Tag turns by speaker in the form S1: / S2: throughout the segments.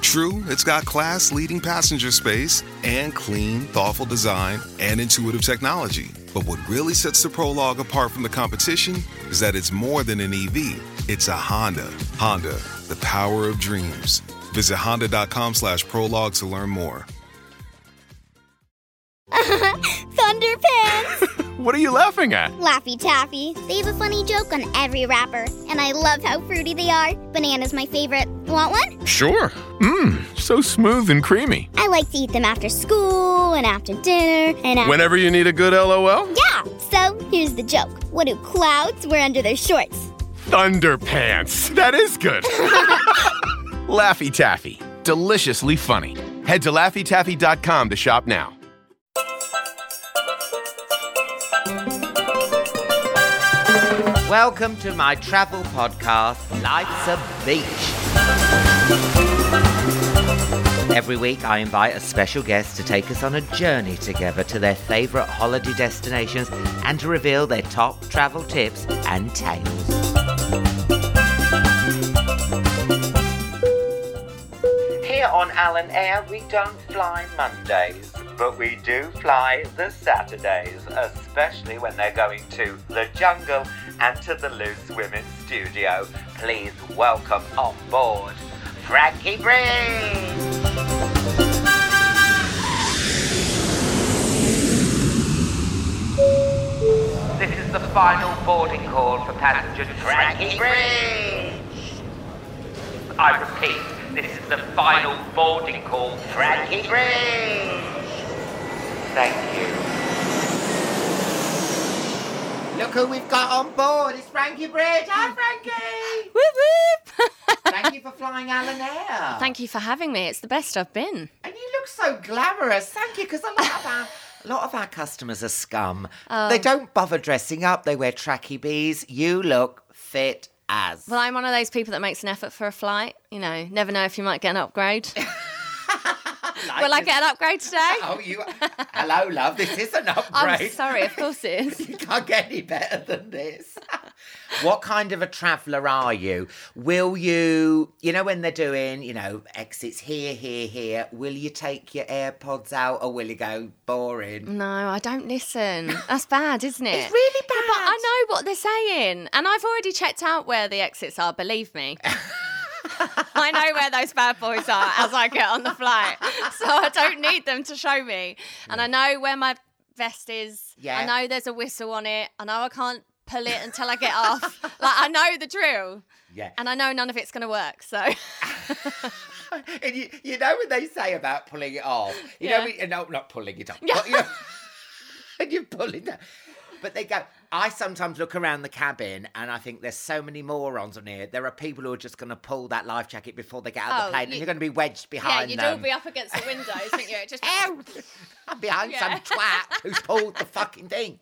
S1: True, it's got class leading passenger space and clean, thoughtful design and intuitive technology. But what really sets the Prologue apart from the competition is that it's more than an EV, it's a Honda. Honda, the power of dreams. Visit honda.com slash prologue to learn more.
S2: Thunderpants!
S3: What are you laughing at?
S2: Laffy Taffy. They have a funny joke on every wrapper, and I love how fruity they are. Banana's my favorite. Want one?
S3: Sure. Mmm, so smooth and creamy.
S2: I like to eat them after school and after dinner and after.
S3: Whenever you need a good LOL?
S2: Yeah! So, here's the joke What do clouds wear under their shorts?
S3: Thunderpants. That is good. Laffy Taffy. Deliciously funny. Head to LaffyTaffy.com to shop now.
S4: Welcome to my travel podcast, Life's a Beach. Every week, I invite a special guest to take us on a journey together to their favourite holiday destinations and to reveal their top travel tips and tales. Here on Alan Air, we don't fly Mondays, but we do fly the Saturdays, especially when they're going to the jungle and to the Loose Women studio. Please welcome on board Frankie Bridge. This is the final boarding call for passenger Frankie Bridge. I repeat, this is the final boarding call, Frankie Bridge. Thank you. Look who we've got on board. It's Frankie Bridge. Hi, mm. Frankie.
S5: Whoop whoop!
S4: Thank you for flying Alan Air.
S5: Thank you for having me. It's the best I've been.
S4: And you look so glamorous. Thank you, because a lot of our a lot of our customers are scum.
S5: Oh.
S4: They don't bother dressing up. They wear tracky bees. You look fit as.
S5: Well, I'm one of those people that makes an effort for a flight. You know, never know if you might get an upgrade.
S4: Like
S5: Will I get an upgrade today?
S4: Oh, you. Hello, love. This is an upgrade.
S5: I'm sorry, of course it is.
S4: You can't get any better than this. what kind of a traveller are you? Will you, you know, when they're doing, you know, exits here, here, here, will you take your AirPods out or will you go boring?
S5: No, I don't listen. That's bad, isn't it?
S4: It's really bad. But.
S5: I know what they're saying. And I've already checked out where the exits are, believe me. I know where those bad boys are as I get on the flight. So I don't need them to show me. And I know where my vest is.
S4: Yeah.
S5: I know there's a whistle on it. I know I can't pull it until I get off. Like I know the drill.
S4: Yeah.
S5: And I know none of it's going to work. So
S4: and you, you know what they say about pulling it off? You
S5: Yeah.
S4: know, we, no, not pulling it off.
S5: Yeah.
S4: But, you know, and you pull it down. But they go, I sometimes look around the cabin and I think there's so many morons on here. There are people who are just going to pull that life jacket before they get out of
S5: Oh,
S4: the plane and
S5: you-
S4: you're going to be wedged behind yeah,
S5: you'd all
S4: them.
S5: be up against the windows, wouldn't you? It Just
S4: Ow! I'm behind some twat who's pulled the fucking thing.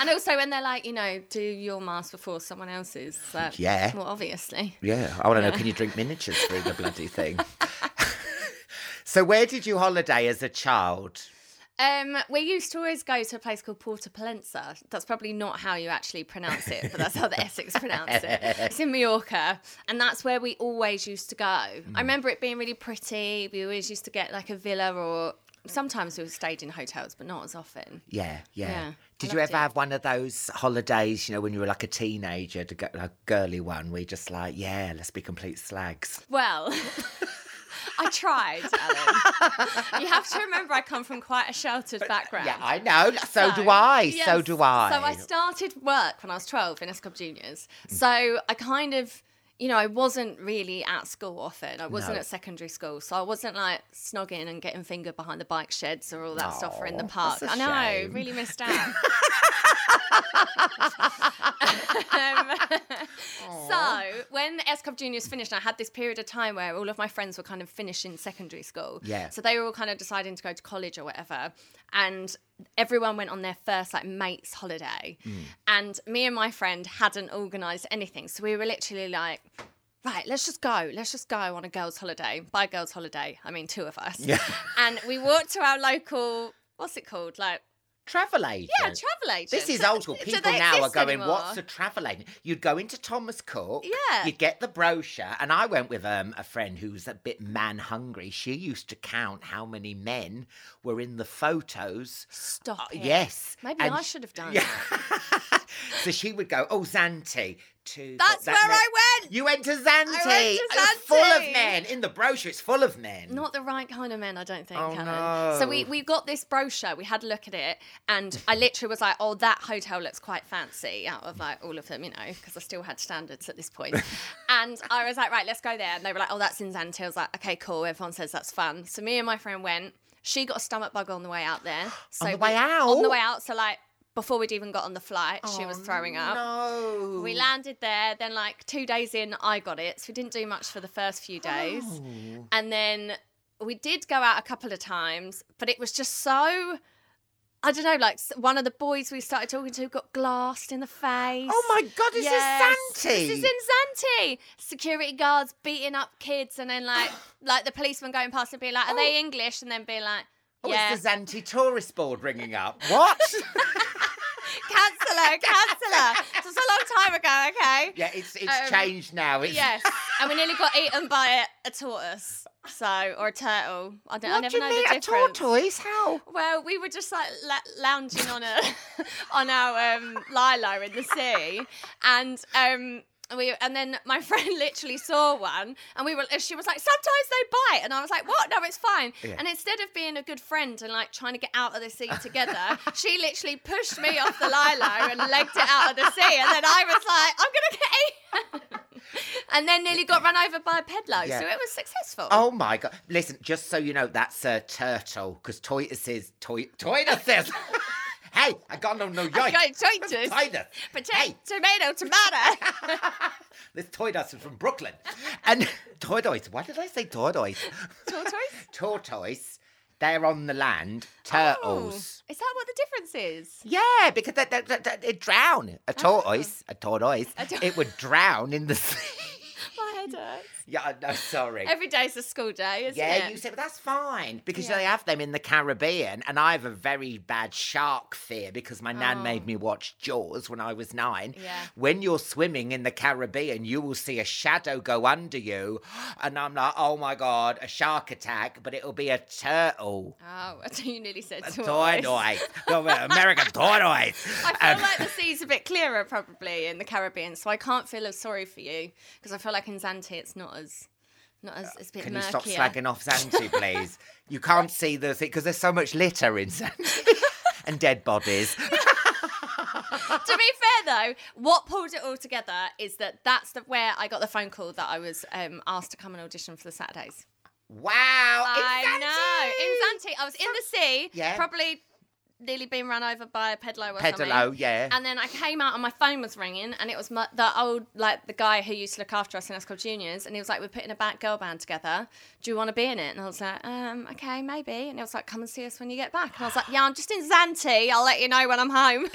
S5: And also when they're like, you know, do your mask before someone else's.
S4: Yeah.
S5: Well, obviously.
S4: Yeah, I want to know, can you drink miniatures through the bloody thing? so where did you holiday as a child?
S5: Um, we used to always go to a place called Porta Palenza. That's probably not how you actually pronounce it, but that's how the Essex pronounce it. It's in Mallorca, and that's where we always used to go. I remember it being really pretty. We always used to get like a villa, or sometimes we stayed in hotels, but not as often.
S4: Yeah, yeah.
S5: Yeah,
S4: Did you ever
S5: it.
S4: have one of those holidays, you know, when you were like a teenager, to go, a girly one, where you just like, yeah, let's be complete slags?
S5: Well, I tried, Alan. you have to remember I come from quite a sheltered uh, background.
S4: Yeah, I know. So, do I. so do I.
S5: So I started work when I was 12 in S Club Juniors. Mm. So I kind of, you know, I wasn't really at school often. I wasn't
S4: No.
S5: at secondary school. So I wasn't like snogging and getting fingered behind the bike sheds or all that stuff or in the park. I know,
S4: shame.
S5: really missed out. Um, so when S Club Juniors finished, I had this period of time where all of my friends were kind of finishing secondary school.
S4: Yeah.
S5: So they were all kind of deciding to go to college or whatever, and everyone went on their first like mates holiday,
S4: Hmm.
S5: and me and my friend hadn't organised anything, so we were literally like. Right, let's just go. Let's just go on a girls' holiday. By girls' holiday, I mean two of us.
S4: Yeah.
S5: And we walked to our local, what's it called? Like,
S4: Travel agent.
S5: yeah, travel agent.
S4: This is old school. People now are going,
S5: anymore?
S4: what's a travel agent? You'd go into Thomas Cook.
S5: Yeah.
S4: You'd get the brochure. And I went with um, a friend who's a bit man hungry. She used to count how many men were in the photos.
S5: Stop
S4: Uh,
S5: it.
S4: yes.
S5: Maybe
S4: And
S5: I should have done
S4: Yeah. So she would go, oh, Zante. To
S5: That's
S4: that
S5: where I went.
S4: You went to Zante.
S5: I went to
S4: It's full of men. In the brochure, it's full of men.
S5: Not the right kind of men, I don't think,
S4: Oh,
S5: Helen. So we, we got this brochure, we had a look at it, and I literally was like, oh, that hotel looks quite fancy out of like all of them, you know, because I still had standards at this point. and I was like, right, let's go there. And they were like, oh, that's in Zante. I was like, okay, cool. Everyone says that's fun. So me and my friend went. She got a stomach bug on the way out there. So
S4: the
S5: we-
S4: way out?
S5: On the way out. So like before we'd even got on the flight, she was oh, throwing up.
S4: Oh, No.
S5: We landed there. Then, like two days in, I got it. So we didn't do much for the first few days.
S4: Oh.
S5: And then we did go out a couple of times, but it was just so. I don't know, like one of the boys we started talking to got glassed in the face.
S4: Oh my God, this
S5: Yes.
S4: is Zante.
S5: This is in Zante. Security guards beating up kids, and then like like the policeman going past and being like, "Are they oh. English?" And then being like,
S4: Oh,
S5: "Yeah."
S4: it's the Zante tourist board ringing up. What?
S5: Canceller, canceller. It was a long time ago, okay?
S4: yeah, it's it's
S5: Um,
S4: changed now. It's,
S5: Yes, and we nearly got eaten by a, a tortoise, so or a turtle. I, don't, I never
S4: do you
S5: know
S4: mean
S5: the
S4: a
S5: difference.
S4: tortoise? How?
S5: Well, we were just like la- lounging on a on our um, lilo in the sea, and um. We, and then my friend literally saw one, and we were. and She was like, "Sometimes they bite," and I was like, "What? No, it's fine."
S4: Yeah.
S5: And instead of being a good friend and like trying to get out of the sea together, she literally pushed me off the lilo and legged it out of the sea, and then I was like, "I'm gonna get eaten," and then nearly got run over by a pedalo.
S4: Yeah.
S5: So it was successful.
S4: Oh my god! Listen, just so you know, that's a turtle because tortoises, toy, tortoises. Hey, I got no no yoink.
S5: I got tortoise.
S4: Tortoise.
S5: Potato,
S4: Hey,
S5: tomato, tomato.
S4: this tortoise is from Brooklyn, and tortoise. Why did I say tortoise?
S5: Tortoise?
S4: tortoise. They're on the land. Turtles.
S5: Oh, is that what the difference is?
S4: Yeah, because they, they, they, they, drown. A oh. tortoise, a tortoise,
S5: A
S4: it would drown in the sea.
S5: My head hurts.
S4: Yeah, no, sorry.
S5: Every day's a school day, isn't
S4: yeah,
S5: it?
S4: Yeah, you said, but that's fine because
S5: Yeah.
S4: they have them in the Caribbean, and I have a very bad shark fear because my nan
S5: Oh.
S4: made me watch Jaws when I was nine.
S5: Yeah.
S4: When you're swimming in the Caribbean, you will see a shadow go under you, and I'm like, oh my god, a shark attack, but it'll be a turtle.
S5: Oh, you nearly said
S4: A
S5: tortoise.
S4: tortoise. American tortoise.
S5: I feel
S4: Um,
S5: like the sea's a bit clearer probably in the Caribbean, so I can't feel as sorry for you because I feel like in Zante it's not as, not as it's a bit
S4: Can you stop slagging off Zante, please? you can't see the thing because there's so much litter in Zante and dead bodies.
S5: to be fair though, what pulled it all together is that that's the where I got the phone call that I was um, asked to come and audition for the Saturdays.
S4: Wow!
S5: I
S4: in
S5: know. In Zante, I was in the sea,
S4: Yeah.
S5: probably nearly being run over by a pedalo or
S4: Pedalo,
S5: something.
S4: yeah.
S5: And then I came out and my phone was ringing, and it was my, the old like the guy who used to look after us in S Club Juniors, and he was like, "We're putting a back girl band together. Do you want to be in it?" And I was like, "Um, okay, maybe." And he was like, "Come and see us when you get back." And I was like, "Yeah, I'm just in Zante. I'll let you know when I'm home."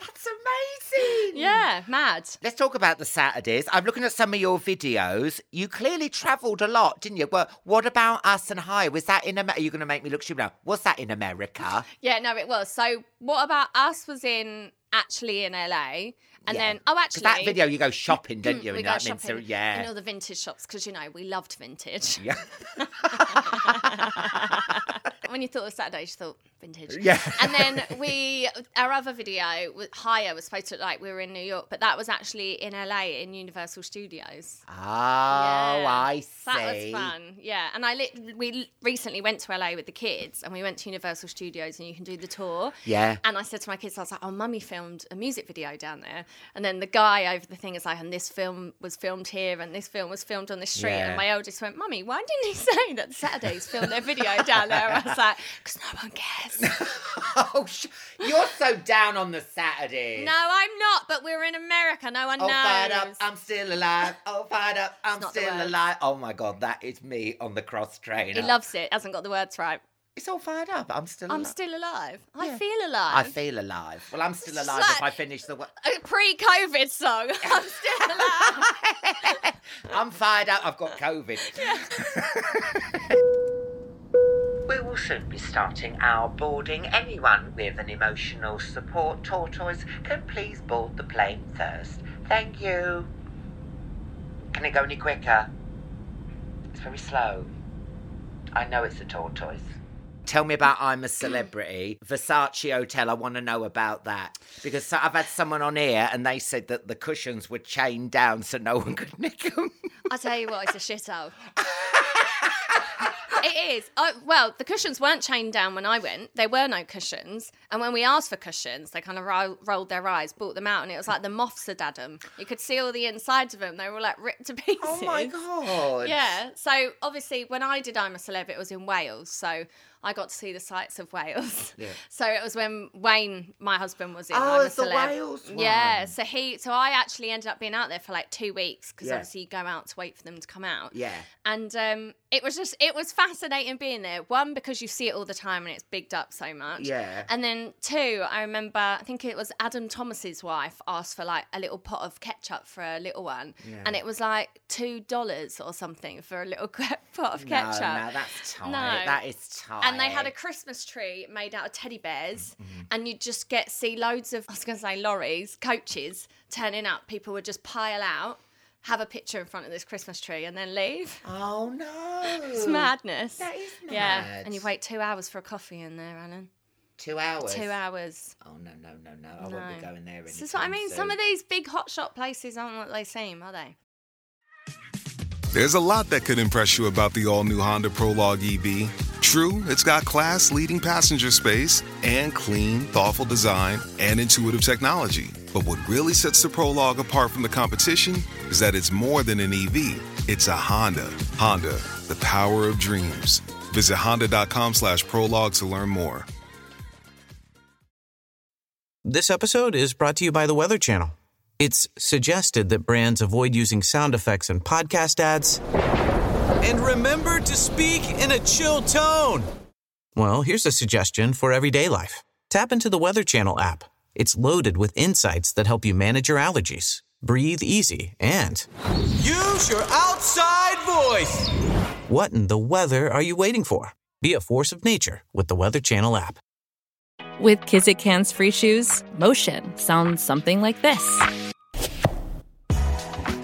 S4: That's amazing.
S5: yeah, mad.
S4: Let's talk about the Saturdays. I'm looking at some of your videos. You clearly travelled a lot, didn't you? Well, what about Us and High? Was that in America? Are you going to make me look stupid now? Was that in America?
S5: Yeah, no, it was. So, what about us? Was in actually in LA, and
S4: Yeah.
S5: then oh, actually
S4: that video, you go shopping, don't mm, you?
S5: we
S4: in
S5: go
S4: that uh,
S5: shopping
S4: Minster- yeah.
S5: in all the vintage shops because you know we loved vintage.
S4: yeah.
S5: when you thought of Saturday, you thought vintage.
S4: Yeah.
S5: And then we, our other video, Higher, was supposed to look like we were in New York, but that was actually in LA in Universal Studios.
S4: Oh,
S5: Yeah.
S4: I see.
S5: That was fun. yeah. And I lit- we recently went to LA with the kids, and we went to Universal Studios, and you can do the tour.
S4: Yeah.
S5: And I said to my kids, I was like, "Oh, mummy filmed a music video down there." And then the guy over the thing is like, "And this film was filmed here, and this film was filmed on this street."
S4: Yeah.
S5: And my eldest went, "Mummy, why didn't he say that Saturdays filmed their video down there?" I was like, "Because no one cares."
S4: Oh, sh- you're so down on the Saturday.
S5: no, I'm not. But we're in America. No one
S4: Oh,
S5: knows.
S4: Oh, fired up, I'm still alive. Oh, fired up, I'm still alive. Oh my God, that is me on the cross train.
S5: he loves it. Hasn't got the words right.
S4: It's all fired up. I'm still
S5: I'm
S4: alive.
S5: still alive. I
S4: Yeah.
S5: feel alive.
S4: I feel alive. Well, I'm still alive if
S5: like-
S4: I finish the work.
S5: a pre-COVID song. I'm still alive.
S4: I'm fired up. I've got COVID.
S6: We will soon be starting our boarding. Anyone with an emotional support tortoise can please board the plane first. Thank you. Can it go any quicker? It's very slow. I know it's a tortoise.
S4: Tell me about I'm a Celebrity. Versace Hotel, I want to know about that. Because I've had someone on here and they said that the cushions were chained down so no one could nick them.
S5: I tell you what, it's a shithole. it is. I, well, the cushions weren't chained down when I went. There were no cushions. And when we asked for cushions, they kind of ro- rolled their eyes, brought them out, and it was like the moths had had them. You could see all the insides of them. They were like ripped to pieces.
S4: Oh my God.
S5: Yeah. So obviously, when I did I'm a Celeb, it was in Wales. So I got to see the sights of Wales.
S4: Yeah.
S5: So it was when Wayne, my husband, was in
S4: Oh, it's the. Wales
S5: Yeah. So he, so I actually ended up being out there for like two weeks because
S4: Yeah.
S5: obviously you go out to wait for them to come out.
S4: Yeah.
S5: And um, it was just, it was fascinating being there. One because you see it all the time and it's bigged up so much.
S4: Yeah.
S5: And then two, I remember, I think it was Adam Thomas's wife asked for like a little pot of ketchup for a little one,
S4: Yeah.
S5: and it was like two dollars or something for a little pot of
S4: No,
S5: ketchup.
S4: no, that's tight.
S5: No.
S4: That is tight.
S5: And they had a Christmas tree made out of teddy bears,
S4: Mm-hmm.
S5: and you'd just get see loads of I was going to say lorries, coaches turning up. People would just pile out, have a picture in front of this Christmas tree, and then leave.
S4: Oh no.
S5: It's madness.
S4: That is
S5: Yeah, and you wait two hours for a coffee in there, Alan.
S4: Two hours.
S5: Two hours.
S4: Oh no no no no! I won't be going there.
S5: This is what I
S4: anytime
S5: mean. Some of these big hotshot places aren't what they seem, are they?
S1: There's a lot that could impress you about the all new Honda Prologue EV. True, it's got class leading passenger space and clean, thoughtful design and intuitive technology. But what really sets the Prologue apart from the competition is that it's more than an EV, it's a Honda. Honda, the power of dreams. Visit honda.com slash prologue to learn more.
S7: This episode is brought to you by the Weather Channel. It's suggested that brands avoid using sound effects in podcast ads. And remember to speak in a chill tone. Well, here's a suggestion for everyday life tap into the Weather Channel app. It's loaded with insights that help you manage your allergies, breathe easy, and use your outside voice. What in the weather are you waiting for? Be a force of nature with the Weather Channel app.
S8: With Kizik hands free shoes, motion sounds something like this.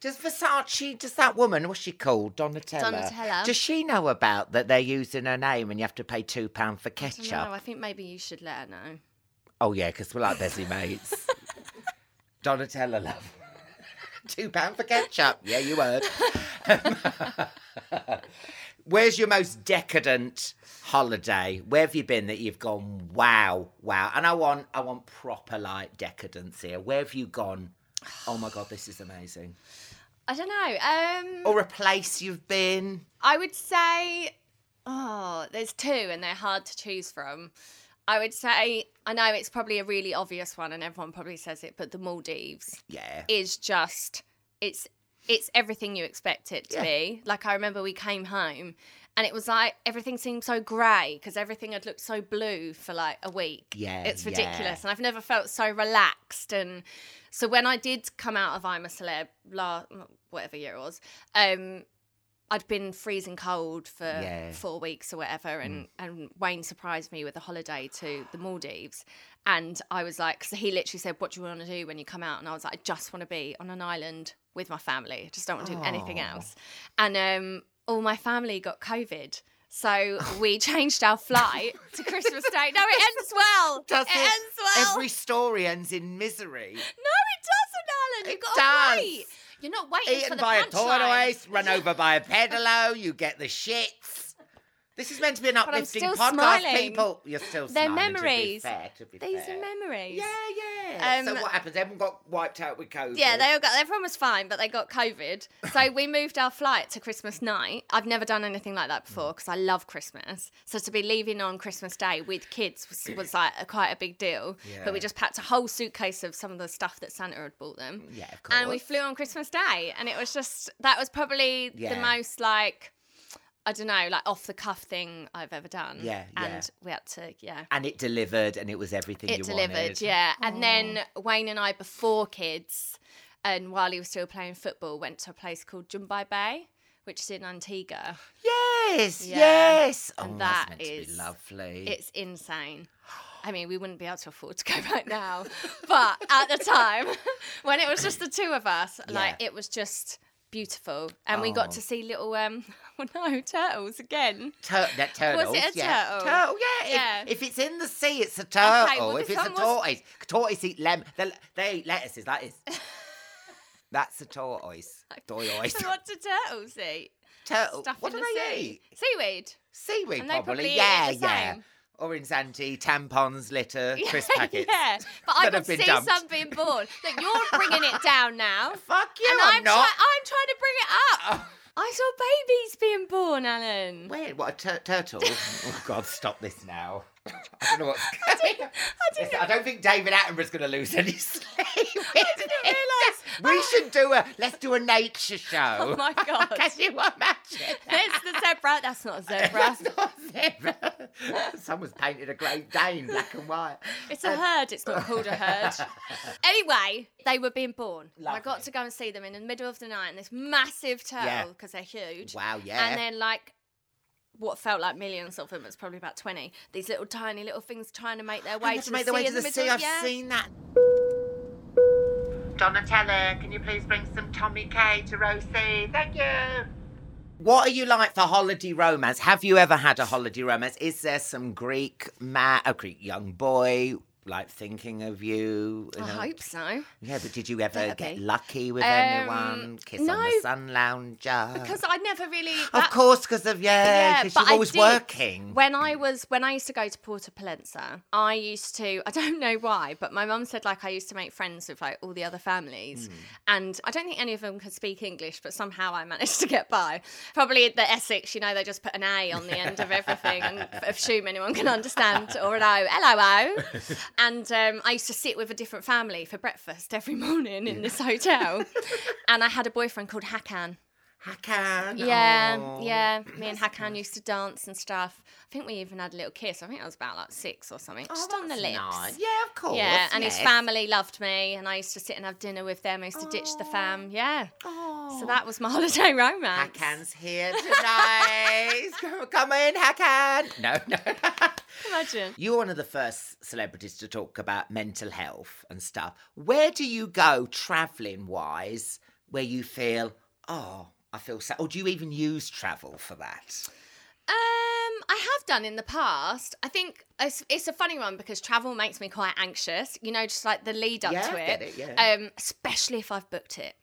S4: Does Versace, does that woman, what's she called? Donatella.
S5: Donatella.
S4: Does she know about that they're using her name and you have to pay £2 for ketchup?
S5: know. I think maybe you should let her know.
S4: Oh, yeah, because we're like busy mates. Donatella, love. £2 for ketchup. Yeah, you heard. Where's your most decadent holiday? Where have you been that you've gone, wow, wow? And I want, I want proper like decadence here. Where have you gone? Oh my God, this is amazing.
S5: I don't know. Um,
S4: Or a place you've been?
S5: I would say, oh, there's two, and they're hard to choose from. I would say, I know it's probably a really obvious one, and everyone probably says it, but the Maldives
S4: Yeah.
S5: is just, it's, it's everything you expect it to
S4: Yeah.
S5: be. Like I remember we came home, and it was like everything seemed so grey because everything had looked so blue for like a week.
S4: Yeah,
S5: it's
S4: yeah.
S5: ridiculous, and I've never felt so relaxed. And so when I did come out of I'm a Celeb, last whatever year it was, um, I'd been freezing cold for
S4: Yeah.
S5: four weeks or whatever, and, and Wayne surprised me with a holiday to the Maldives. And I was like, so he literally said, What do you want to do when you come out? And I was like, I just want to be on an island with my family. I just don't want to do anything else. And um, all my family got COVID. So we changed our flight to Christmas Day. No, it ends well.
S4: Does
S5: it, ends well.
S4: Every story ends in misery.
S5: No, it doesn't, Alan. You've
S4: It
S5: got
S4: does.
S5: to wait. You're not waiting for
S4: Eaten
S5: the
S4: by a tortoise, run over by a pedalo, you get the shits. This is meant to be an
S5: I'm
S4: uplifting
S5: still
S4: podcast.
S5: smiling.
S4: People, you're still
S5: They're
S4: smiling,
S5: memories.
S4: To be fair, to be
S5: These
S4: fair.
S5: are memories.
S4: Yeah, yeah. so
S5: Um,
S4: what happens? Everyone got wiped out with COVID.
S5: Yeah, they all got everyone was fine, but they got COVID. So we moved our flight to Christmas night. I've never done anything like that before because I love Christmas. So to be leaving on Christmas Day with kids was, was like a, quite a big deal. Yeah. But we just packed a whole suitcase of some of the stuff that Santa had bought them.
S4: Yeah, of
S5: And we flew on Christmas Day, and it was just that was probably the most like. I don't know, like off the cuff thing I've ever done.
S4: Yeah, yeah.
S5: And we had to, yeah.
S4: And it delivered, and it was everything you wanted.
S5: It
S4: you
S5: delivered,
S4: wanted.
S5: yeah. And then Wayne and I, before kids, and while he was still playing football, went to a place called Jumby Bay, which is in Antigua.
S4: Yes,
S5: Yeah.
S4: yes. Oh,
S5: And
S4: that's
S5: that
S4: meant to be lovely.
S5: It's insane. I mean, we wouldn't be able to afford to go right now, but at the time, when it was just the two of us, like it was just beautiful, and we got
S4: Oh.
S5: to see little um, well, no turtles again.
S4: Tur- that turtles.
S5: Was it a
S4: yeah.
S5: turtle?
S4: Turtle, yeah. If-
S5: Yeah.
S4: If, it's in the sea, it's a turtle.
S5: well,
S4: if
S5: this
S4: it's a
S5: one was-
S4: tortoise, tortoise eat lem. They, they eat lettuces like this. That's a tortoise. Tortoise.
S5: So what do turtles eat?
S4: Turtle.
S5: Stuff
S4: what
S5: in
S4: do
S5: the
S4: they
S5: sea.
S4: eat?
S5: Seaweed.
S4: Seaweed,
S5: And they
S4: probably.
S5: probably eat
S4: yeah,
S5: the
S4: yeah.
S5: same.
S4: Orange Anti, tampons, litter, crisp packets.
S5: yeah, but I
S4: that
S5: got
S4: have
S5: to
S4: been
S5: see
S4: dumped.
S5: some being born. Look, you're bringing it down now.
S4: Fuck you,
S5: and
S4: I'm,
S5: I'm,
S4: not.
S5: try- I'm trying to bring it up.
S4: Oh.
S5: I saw babies Alan.
S4: Wait, what, a tur- turtle? oh, God, stop this now. I don't know what's going on. Listen, I don't think David Attenborough's going to lose any sleep. I
S5: didn't realise.
S4: We should do a, let's do a nature show.
S5: Oh my God.
S4: Can you imagine?
S5: It's the zebra. That's not a zebra.
S4: That's not a zebra. Someone's painted a Great Dane black and white.
S5: It's a um, herd. It's not called a herd. Anyway, they were being born. I got to go and see them in the middle of the night in this massive turtle
S4: Yeah.
S5: because they're huge.
S4: Wow, yeah.
S5: And then like what felt like millions of them, it's probably about 20. These little tiny little things trying to make their way to,
S4: to make
S5: the
S4: their way to the
S5: middle.
S4: sea. I've
S5: yeah.
S4: seen that. Donatella, can you please bring some Tommy K to Rosie? Thank you. What are you like for holiday romance? Have you ever had a holiday romance? Is there some Greek man, a Greek young boy, like thinking of you? you
S5: I
S4: know?
S5: hope so.
S4: Yeah, but did you ever get lucky with
S5: Um,
S4: anyone? Kiss on the sun lounger.
S5: Because I never really.
S4: of course, because of yeah, because
S5: but
S4: you're always working.
S5: When I was when I used to go to Porta Palenza, I used to I don't know why, but my mum said like I used to make friends with like all the other families,
S4: Hmm.
S5: and I don't think any of them could speak English, but somehow I managed to get by. Probably the Essex, you know, they just put an A on the end of everything and assume anyone can understand or an O, hello O. And um, I used to sit with a different family for breakfast every morning in this hotel, and I had a boyfriend called Hakan.
S4: Hakan.
S5: Yeah,
S4: oh.
S5: yeah. Me and Hakan used to dance and stuff. I think we even had a little kiss. I think I was about like six or something,
S4: Oh,
S5: just on the
S4: that's
S5: lips.
S4: nice. Yeah, of course.
S5: Yeah, and his family loved me, and I used to sit and have dinner with them. I used to ditch the fam. Yeah. So that was my holiday romance.
S4: Hakan's here tonight. Come- Come in, Hakan. No, no.
S5: Imagine.
S4: You're one of the first celebrities to talk about mental health and stuff. Where do you go travelling wise where you feel, oh, I feel sad? Or do you even use travel for that?
S5: Um, I have done in the past. I think it's, it's a funny one because travel makes me quite anxious. You know, just like the lead up
S4: Yeah,
S5: to it.
S4: get it, yeah.
S5: Um, especially if I've booked it.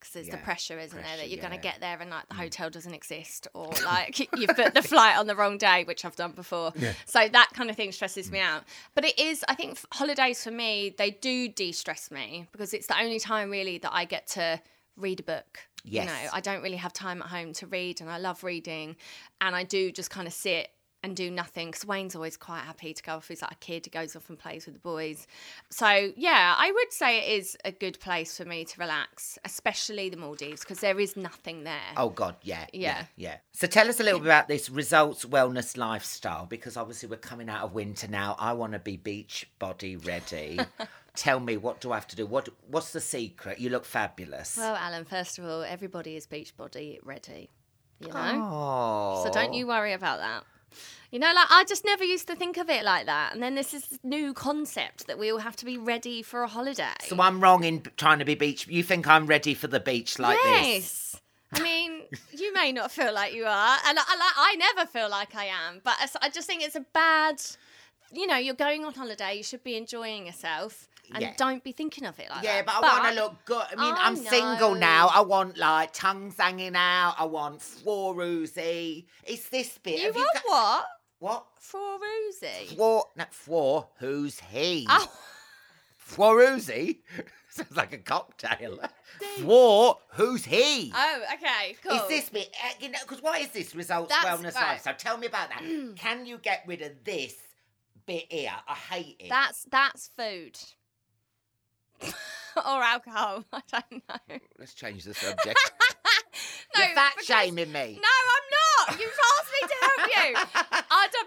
S5: Because there's the pressure, isn't there, that you're going to get there and like the hotel doesn't exist, or like you've booked the flight on the wrong day, which I've done before. So that kind of thing stresses me out. But it is, I think, holidays for me they do de-stress me because it's the only time really that I get to read a book.
S4: Yes.
S5: You know, I don't really have time at home to read, and I love reading, and I do just kind of sit and do nothing because Wayne's always quite happy to go off. He's like a kid, he goes off and plays with the boys. So, yeah, I would say it is a good place for me to relax, especially the Maldives because there is nothing there.
S4: Oh God, yeah, yeah,
S5: Yeah.
S4: yeah. So tell us a little bit about this results wellness lifestyle because obviously we're coming out of winter now. I want to be beach body ready. tell me what do I have to do? What what's the secret? You look fabulous.
S5: Well, Alan, first of all, everybody is beach body ready, you know?
S4: oh,
S5: So don't you worry about that. You know, like I just never used to think of it like that. And then there's this new concept that we all have to be ready for a holiday.
S4: So I'm wrong in trying to be beach. You think I'm ready for the beach like this?
S5: yes. I mean, you may not feel like you are, and I, I, I never feel like I am. But I- I just think it's a bad. You know, you're going on holiday. You should be enjoying yourself, and
S4: Yeah.
S5: don't be thinking of it like
S4: Yeah,
S5: that.
S4: but I want to look good. I mean,
S5: I
S4: I'm single now. I want like tongues hanging out. I want fworoosy. It's this bit.
S5: You
S4: Have
S5: want
S4: got-
S5: what?
S4: What?
S5: For Rosie.
S4: Fwor, not fwor, who's he?
S5: Oh,
S4: Fworoosy? Sounds like a cocktail. Fwor, who's he?
S5: oh, okay, cool.
S4: Is this bit, uh, you know, because what is this results
S5: That's
S4: wellness
S5: right.
S4: life? So tell me about that. Can you get rid of this bit here? I hate it.
S5: That's that's food. or alcohol. I don't know.
S4: Let's change the subject.
S5: No,
S4: You're fat shaming me.
S5: No, I'm not. You've asked me to help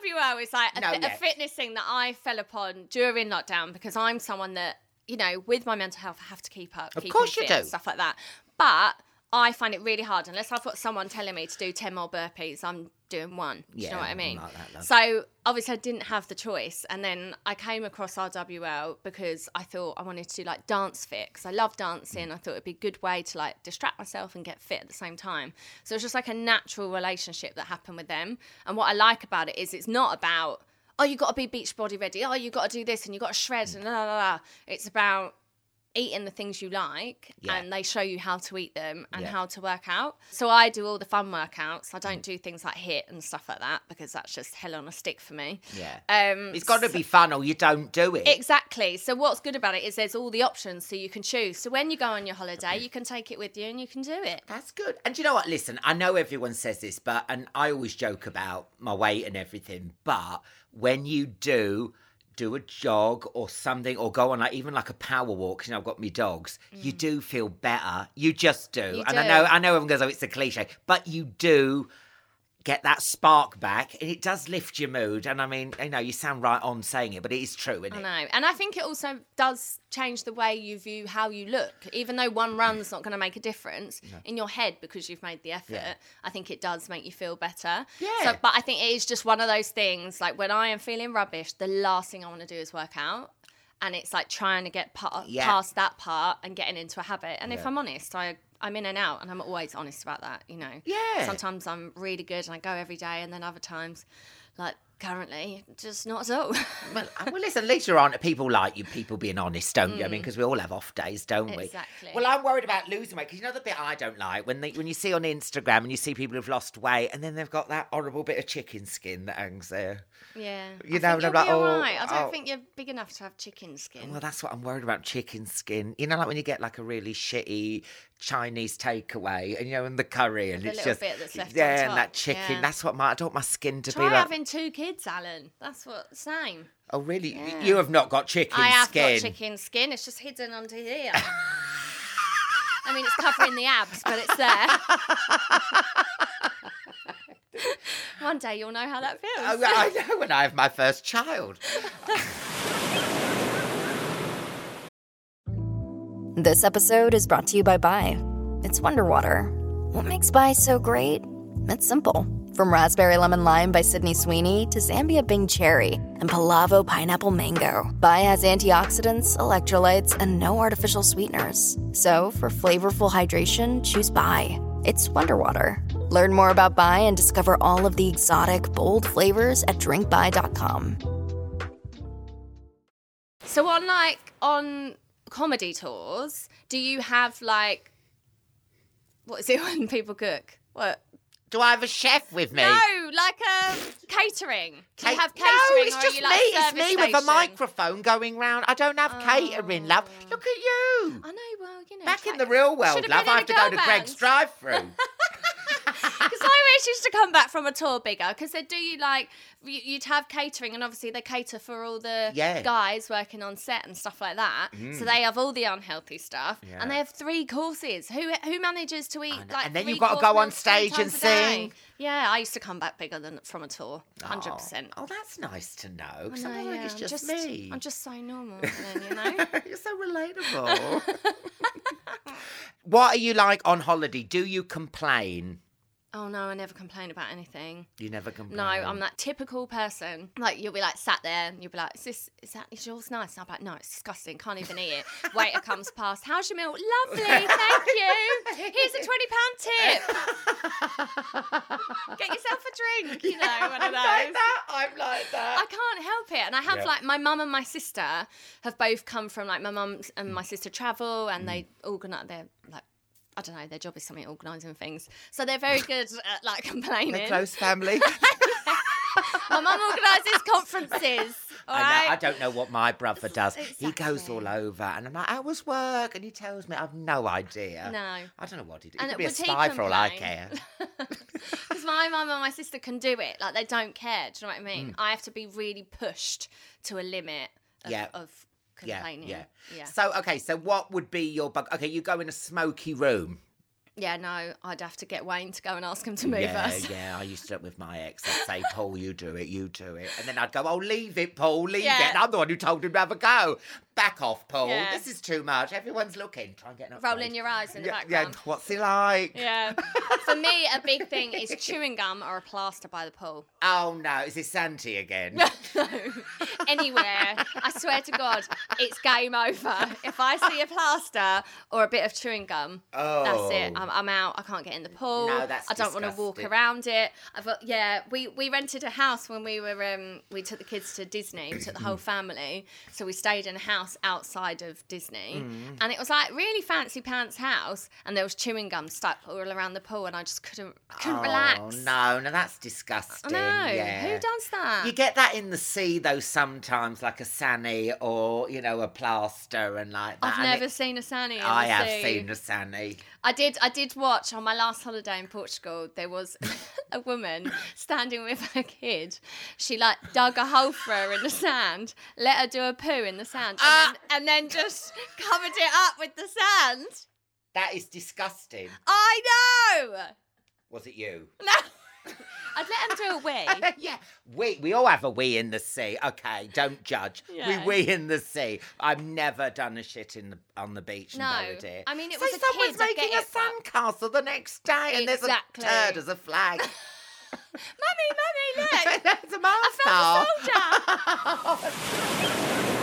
S5: you. RWO is like a,
S4: No,
S5: fi- a fitness thing that I fell upon during lockdown because I'm someone that, you know, with my mental health, I have to keep up.
S4: Of
S5: keep
S4: course you do.
S5: Stuff like that. But I find it really hard unless I've got someone telling me to do 10 more burpees, I'm doing one. Do you know what I mean?
S4: like that,
S5: so obviously I didn't have the choice. And then I came across RWL because I thought I wanted to do like dance fit because I love dancing. Mm. I thought it'd be a good way to like distract myself and get fit at the same time. So it's just like a natural relationship that happened with them. And what I like about it is it's not about, oh, you got to be beach body ready. Oh, you got to do this and you got to shred and la la la. It's about eating the things you like
S4: Yeah.
S5: and they show you how to eat them and
S4: Yeah.
S5: how to work out. So I do all the fun workouts. I don't do things like HIIT and stuff like that because that's just hell on a stick for me.
S4: Yeah.
S5: Um
S4: It's got to be fun or you don't do it.
S5: Exactly. So what's good about it is there's all the options so you can choose. So when you go on your holiday, you can take it with you and you can do it.
S4: That's good. And you know what? Listen, I know everyone says this, but and I always joke about my weight and everything, but when you do do a jog or something or go on like even like a power walk you know I've got me dogs. You do feel better. You just do.
S5: Mm. You
S4: and I know I know everyone goes oh it's a cliche but you do get that spark back and it does lift your mood and I mean you know you sound right on saying it but it is true isn't
S5: I
S4: it
S5: know. And I think it also does change the way you view how you look. Even though one run's not going to make a difference in your head because you've made the effort,
S4: Yeah.
S5: I think it does make you feel better.
S4: Yeah.
S5: So, but I think it is just one of those things like when I am feeling rubbish, the last thing I want to do is work out. And it's like trying to get pa-
S4: Yeah.
S5: past that part and getting into a habit. And if I'm honest, I I'm in and out, and I'm always honest about that. You know.
S4: Yeah.
S5: Sometimes I'm really good and I go every day, and then other times, like currently, just not at all.
S4: Well, uh, well, listen, later on, people like you, people being honest, don't you? I mean, because we all have off days, don't we?
S5: Mm. Exactly.
S4: Well, I'm worried about losing weight because you know the bit I don't like when they, when you see on Instagram and you see people who've lost weight and then they've got that horrible bit of chicken skin that hangs there.
S5: Yeah.
S4: You know, and I'm like, oh,
S5: alright. I don't
S4: oh.
S5: think you're big enough to have chicken skin.
S4: Well, that's what I'm worried about chicken skin. You know, like when you get like a really shitty Chinese takeaway and you know, and the curry and
S5: The
S4: it's just
S5: bit that's left on
S4: yeah, and that chicken.
S5: yeah.
S4: That's what my I don't want my skin to
S5: Try
S4: be like.
S5: having two kids, Alan. That's what same.
S4: Oh, really?
S5: Yeah.
S4: You have not got chicken
S5: I have
S4: skin.
S5: got chicken skin. It's just hidden under here. I mean, it's covering the abs, but it's there. One day you'll know how that oh, feels.
S4: Oh, I know when I have my first child.
S9: This episode is brought to you by Bai. It's Wonder Water. What makes Bai so great? It's simple. From raspberry lemon lime by Sydney Sweeney to Zambia Bing cherry and Palavo pineapple mango, Bai has antioxidants, electrolytes, and no artificial sweeteners. So for flavorful hydration, choose Bai. It's Wonder Water. Learn more about Bai and discover all of the exotic, bold flavors at drinkbai.com.
S5: So on like on comedy tours, do you have like what is it when people cook? What?
S4: Do I have a chef with me?
S5: No, like a catering. Do you have catering?
S4: No, it's just me.
S5: like,
S4: it's me with a microphone going round. I don't have catering, love. Oh. Look at you.
S5: I know. Well, you know.
S4: Back in the real world, love, I have to go
S5: girl
S4: to. Greggs drive-through.
S5: Because I always used to come back from a tour bigger because they do you like you- you'd have catering and obviously they cater for all the
S4: Yeah.
S5: guys working on set and stuff like that. So mm. they have all the unhealthy stuff
S4: Yeah.
S5: and they have three courses. Who who manages to eat like
S4: And then
S5: three
S4: you've gotta go on stage and
S5: times a day?
S4: sing.
S5: Yeah, I used to come back bigger than from a tour, hundred
S4: Oh.
S5: percent.
S4: Oh, that's nice to know.
S5: I
S4: 'cause
S5: know,
S4: I don't think
S5: yeah,
S4: it's
S5: I'm
S4: just, me.
S5: I'm just so normal, then, you know.
S4: You're so relatable. what are you like on holiday? Do you complain?
S5: Oh no, I never complain about anything.
S4: You never complain.
S5: No, I'm that typical person. Like you'll be like sat there and you'll be like, "Is this is that is yours nice?" And I'm like, "No, it's disgusting. Can't even eat it." Waiter comes past. How's your meal? Lovely, thank you. Here's a twenty pound tip. Get yourself a drink. You know, one of
S4: I'm
S5: those.
S4: like that. I'm like that.
S5: I can't help it. And I have
S4: Yeah.
S5: like my mum and my sister have both come from like my mum and my sister travel and they
S4: Mm.
S5: organise they're like I don't know, their job is something organising things. So they're very good at like complaining.
S4: We're close family.
S5: My mum organises conferences.
S4: I, know, I don't know what my brother does. He goes all over, and I'm like, "How was work?" And he tells me, "I've no idea."
S5: No.
S4: I don't know what he did.
S5: And
S4: He could be a spy for all I care.
S5: Because my mum and my sister can do it. Like they don't care. Do you know what I mean?
S4: Mm.
S5: I have to be really pushed to a limit of,
S4: Yeah.
S5: of complaining.
S4: yeah.
S5: Yeah.
S4: So, okay, so what would be your bug? Okay, you go in a smoky room.
S5: Yeah, no, I'd have to get Wayne to go and ask him to move
S4: yeah,
S5: us.
S4: yeah. Yeah, I used to do it with my ex. I'd say, Paul, you do it, you do it. And then I'd go, oh, leave it, Paul, leave
S5: Yeah.
S4: it. And I'm the one who told him to have a go. Back off, Paul.
S5: Yeah.
S4: This is too much. Everyone's looking. Try and get an
S5: Rolling your eyes in the
S4: yeah,
S5: background.
S4: Yeah, what's he like?
S5: Yeah. For me, a big thing is chewing gum or a plaster by the pool.
S4: Oh, no. Is it Santi again? no.
S5: Anywhere. I swear to God, it's game over. If I see a plaster or a bit of chewing gum, that's it.
S4: Oh.
S5: I'm, I'm out. I can't get in the pool.
S4: No, that's
S5: I don't want to walk around it. I've got, yeah, we, we rented a house when we were, um, we took the kids to Disney. We took the whole family. So we stayed in a house outside of Disney.
S4: Mm.
S5: And it was like really fancy pants house. And there was chewing gum stuck all around the pool. And I just couldn't, I couldn't
S4: oh,
S5: relax.
S4: no. No, that's disgusting.
S5: No,
S4: Yeah.
S5: Who does that?
S4: You get that in the sea though sometimes, like a sani or you know a plaster and like that.
S5: I've
S4: and
S5: never
S4: it-
S5: seen a Sani.
S4: I
S5: the
S4: have
S5: sea.
S4: seen a sani.
S5: I did. I did watch on my last holiday in Portugal. There was a woman standing with her kid. She like dug a hole for her in the sand, let her do a poo in the sand, and,
S4: Ah!
S5: then, and then just covered it up with the sand.
S4: That is disgusting.
S5: I know.
S4: Was it you?
S5: No, I'd let him do a wee.
S4: yeah, we we all have a wee in the sea. Okay, don't judge.
S5: Yeah.
S4: We wee in the sea. I've never done a shit in the on the beach.
S5: No.
S4: No, dear.
S5: I mean, it
S4: so
S5: was a
S4: someone's
S5: kid,
S4: making a sandcastle the next day, and
S5: Exactly.
S4: there's a turd as a flag.
S5: mummy, mummy, look.
S4: That's a
S5: I
S4: master.
S5: found a soldier.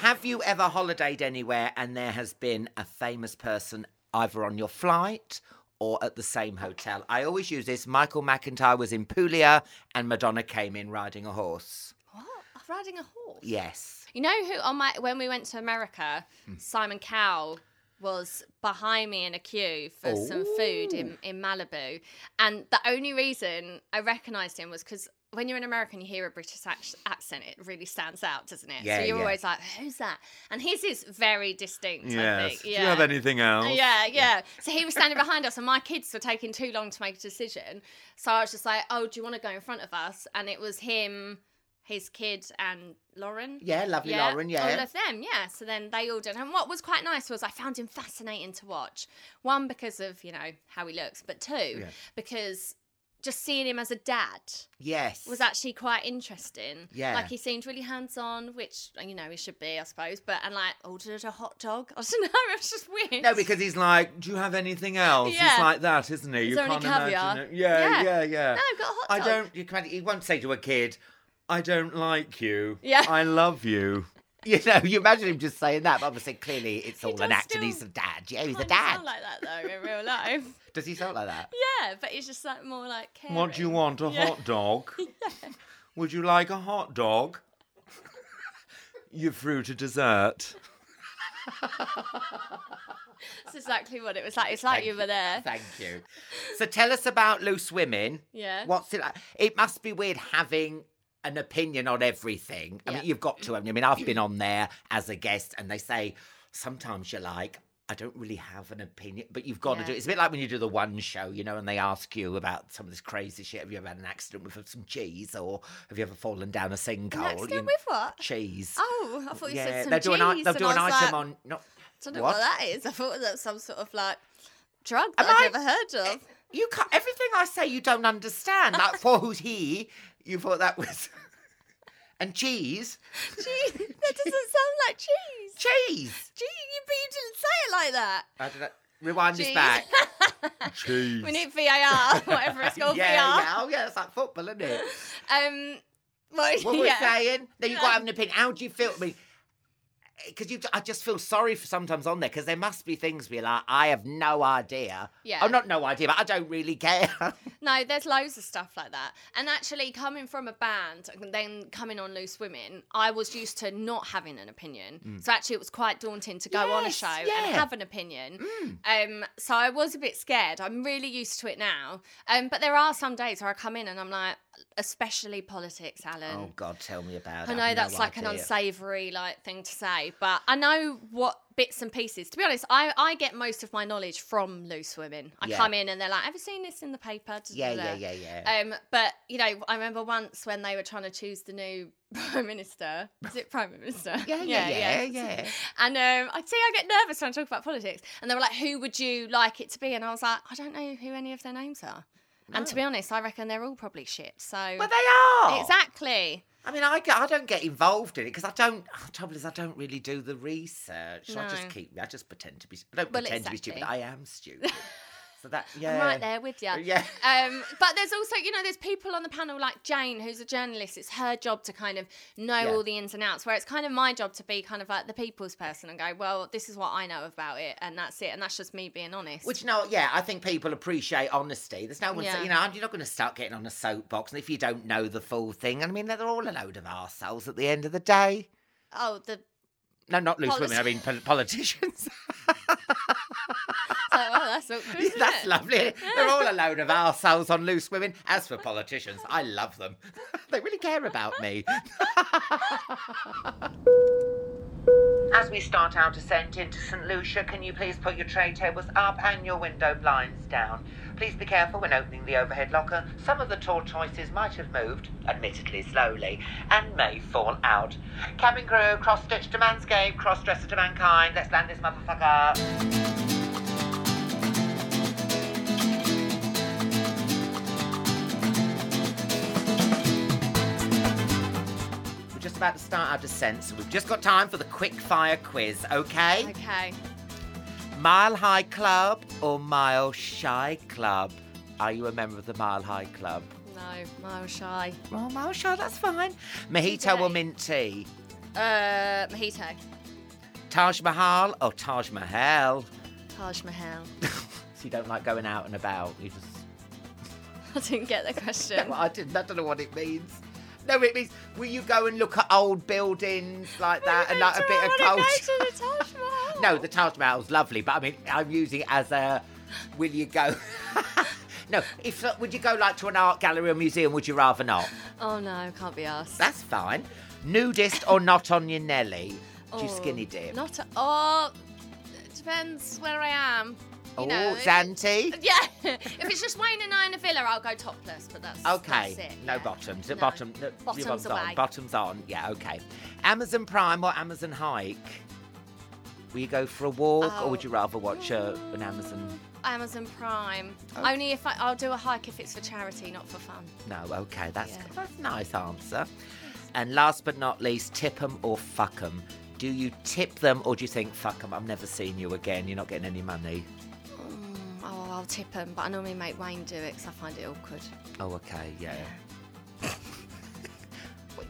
S4: Have you ever holidayed anywhere and there has been a famous person either on your flight or at the same hotel? I always use this. Michael McIntyre was in Puglia and Madonna came in riding a horse.
S5: what? Riding a horse.
S4: Yes.
S5: You know who on my when we went to America,
S4: Hmm.
S5: Simon Cowell was behind me in a queue for some food in, in Malibu. And the only reason I recognised him was because when you're in America and you hear a British accent, it really stands out, doesn't it?
S4: Yeah,
S5: so you're
S4: yeah.
S5: always like, who's that? And his is very distinct, I think.
S7: Do you have anything else?
S5: Yeah, yeah. So he was standing behind us, and my kids were taking too long to make a decision. So I was just like, "Oh, do you want to go in front of us?" And it was him, his kid, and Lauren.
S4: Yeah, lovely Lauren, yeah.
S5: all of them. Yeah. So then they all did. And what was quite nice was I found him fascinating to watch. One because of you know how he looks, but two because just seeing him as a dad
S4: Yes.
S5: was actually quite interesting.
S4: Yeah.
S5: Like he seemed really hands on, which you know he should be, I suppose. But and like ordered a hot dog. I don't know. It was just weird.
S7: No, because he's like, do you have anything else?
S5: Yeah.
S7: He's like that, isn't he?
S5: Is
S7: you can't
S5: caviar?
S7: imagine it. Yeah,
S5: Yeah.
S7: yeah, yeah.
S5: No, I've got a hot
S4: I don't. You can't He won't say to a kid.
S7: I don't like you.
S5: Yeah.
S7: I love you.
S4: You know, you imagine him just saying that, but obviously, clearly, it's all an act, and he's a dad. Yeah, he's a dad.
S5: sound like that though in real life.
S4: Does he sound like that?
S5: Yeah, but it's just like more like caring.
S7: What do you want? A
S5: Yeah.
S7: hot dog? Would you like a hot dog? You're through to dessert.
S5: That's exactly what it was like. It's like you were there.
S4: Thank you. So tell us about loose women.
S5: Yeah.
S4: What's it like? It must be weird having an opinion on everything. I
S5: Yeah.
S4: mean, you've got to. I mean, I've been on there as a guest, and they say sometimes you're like. I don't really have an opinion, but you've got to do it. It's a bit like when you do the one show, you know, and they ask you about some of this crazy shit. Have you ever had an accident with some cheese, or have you ever fallen down a sinkhole?
S5: An accident
S4: You-
S5: with what?
S4: cheese?
S5: Oh, I thought you
S4: yeah,
S5: said some
S4: they'll do an,
S5: cheese,
S4: they'll do an item
S5: like,
S4: on. Not,
S5: I don't know
S4: what?
S5: what that is. I thought that was some sort of like drug that
S4: Am
S5: I've
S4: I-
S5: never heard of.
S4: Eh, you can't. Everything I say, you don't understand. Like for who's he? You thought that was. And cheese.
S5: Cheese. That doesn't sound like cheese.
S4: Cheese.
S5: Cheese. You, but you didn't say it like that.
S4: I don't know. Rewind this
S5: Cheese.
S4: back. Cheese.
S5: we need VAR, whatever it's called,
S4: yeah,
S5: VAR.
S4: yeah. Oh, yeah, it's like football, isn't it?
S5: Um, well,
S4: What we're
S5: yeah.
S4: saying? No, you've got to have an opinion. How do you feel? I mean, because you, I just feel sorry for sometimes on there because there must be things where like I have no idea.
S5: Yeah.
S4: Oh, not no idea, but I don't really care.
S5: No, there's loads of stuff like that. And actually, coming from a band and then coming on Loose Women, I was used to not having an opinion. So actually, it was quite daunting to go on a show
S4: yeah.
S5: and have an opinion. Um, so I was a bit scared. I'm really used to it now. Um, but there are some days where I come in and I'm like, especially politics, Alan.
S4: oh God, tell me about
S5: I
S4: it.
S5: know
S4: I've no
S5: that's like an unsavoury like thing to say, but I know what bits and pieces. To be honest, I, I get most of my knowledge from Loose Women. I
S4: Yeah.
S5: come in and they're like, "Have you seen this in the paper?"
S4: Yeah, yeah, yeah, yeah.
S5: Um, but you know, I remember once when they were trying to choose the new prime minister. Is it prime minister?
S4: Yeah, yeah, yeah, yeah.
S5: And um, I see, I get nervous when I talk about politics, and they were like, "Who would you like it to be?" And I was like, "I don't know who any of their names are." And to be honest, I reckon they're all probably shit. So
S4: But they are
S5: exactly.
S4: I mean, I, I don't get involved in it because I don't. Ah, the trouble is, I don't really do the research. I just keep. I just pretend to be. I don't
S5: Well,
S4: pretend to be stupid. I am stupid. so that yeah.
S5: I'm right there with you.
S4: Yeah.
S5: Um, but there's also, you know, there's people on the panel like Jane, who's a journalist. It's her job to kind of know
S4: Yeah.
S5: all the ins and outs. Where it's kind of my job to be kind of like the people's person and go, well, this is what I know about it, and that's it, and that's just me being honest.
S4: Which you no, yeah, I think people appreciate honesty. There's no one,
S5: Yeah.
S4: you know, you're not going to start getting on a soapbox, and if you don't know the full thing, I mean, they're all a load of arseholes at the end of the day.
S5: oh, the
S4: No, not loose
S5: Policy-
S4: women. I mean, pol- politicians.
S5: oh, well, that's awkward. isn't
S4: That's
S5: it?
S4: lovely. They're all a load of arseholes on loose women. As for politicians, I love them. they really care about me. As we start our descent into St. Lucia, can you please put your tray tables up and your window blinds down? Please be careful when opening the overhead locker. Some of the tortoises might have moved, admittedly slowly, and may fall out. Cabin crew, cross stitch to manscape, cross dresser to mankind. Let's land this motherfucker. About to start our descent, so we've just got time for the quick fire quiz, okay?
S5: Okay.
S4: Mile High Club or Mile Shy Club? Are you a member of the Mile High Club?
S5: No, mile shy.
S4: Oh, Mile Shy, that's fine. Mojito or mint tea?
S5: Uh, mojito.
S4: Taj Mahal or Taj Mahal?
S5: Taj Mahal.
S4: So you don't like going out and about? You just.
S5: I didn't get the question.
S4: No, I didn't. I don't know what it means. No, it means will you go and look at old buildings like that and like a bit of culture?
S5: Go to the Taj Mahal.
S4: No, the Taj Mahal's lovely, but I mean, I'm using it as a. Will you go? no, if uh, would you go like to an art gallery or museum? Would you rather not?
S5: Oh no, can't be asked.
S4: That's fine. Nudist or not on your Nelly? Do you
S5: Oh,
S4: skinny dip?
S5: Not a, oh, it depends where I am. You
S4: oh,
S5: know, if-
S4: Zante.
S5: Yeah, if it's just Wayne and I in a villa, I'll go topless. But that's
S4: Okay,
S5: That's it,
S4: no
S5: yeah.
S4: bottoms.
S5: No.
S4: Bottom, no,
S5: Bottoms
S4: bottoms on. Bottoms on. Yeah, okay. Amazon Prime or Amazon Hike? Will you go for a walk, or would
S5: Oh.
S4: you rather watch uh, an Amazon?
S5: Amazon Prime.
S4: Okay.
S5: Only if I, I'll do a hike if it's for charity, not for fun.
S4: No, okay, that's
S5: Yeah.
S4: that's a nice answer. And last but not least, tip 'em or fuck 'em. Do you tip them, or do you think fuck 'em? I've never seen you again. You're not getting any money.
S5: I'll tip them, but I normally make Wayne do it because I find it awkward.
S4: Oh, okay, yeah.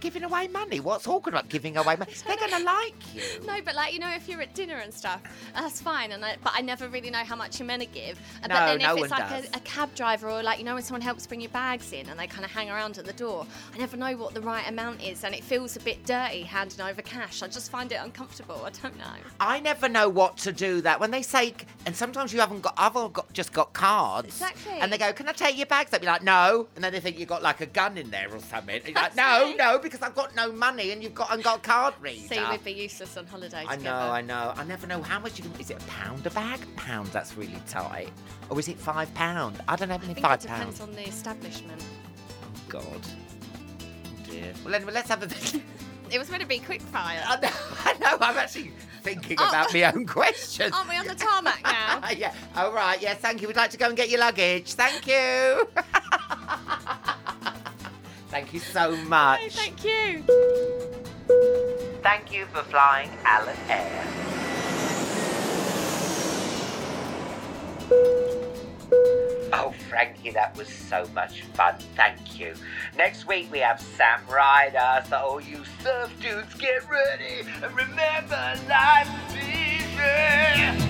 S4: Giving away money? What's awkward about giving away money? They're gonna like you.
S5: No, but like you know, if you're at dinner and stuff, that's fine. And I, but I never really know how much you're meant to give.
S4: No,
S5: but then
S4: no
S5: if it's
S4: one
S5: like
S4: does.
S5: a, a cab driver or like you know when someone helps bring your bags in and they kind of hang around at the door, I never know what the right amount is, and it feels a bit dirty handing over cash. I just find it uncomfortable. I don't know.
S4: I never know what to do that when they say, and sometimes you haven't got, I've all got, just got cards.
S5: Exactly.
S4: And they go, "Can I take your bags?" They'd be like, "No," and then they think you've got like a gun in there or something. And you're like, "No, no," because I've got no money and you've got and got a card reader.
S5: See, we'd be useless on holiday
S4: I
S5: together.
S4: know, I know. I never know how much you can. Is it a pound a bag? Pound, that's really tight. Or is it five pound? I don't have
S5: I
S4: any
S5: think
S4: five
S5: it depends
S4: pounds.
S5: on the establishment.
S4: Oh God. Oh dear. Well, anyway, let's have a.
S5: It was meant to be quick fire.
S4: I know, I know. I'm actually thinking
S5: Oh.
S4: about my own questions.
S5: Aren't we on the tarmac now?
S4: yeah. All right. Yeah. Thank you. We'd like to go and get your luggage. Thank you. Thank you so much.
S5: Hey, thank you.
S4: Thank you for flying Alan Air. Oh, Frankie, that was so much fun. Thank you. Next week we have Sam Ryder, so all you surf dudes get ready. And remember, life is easy.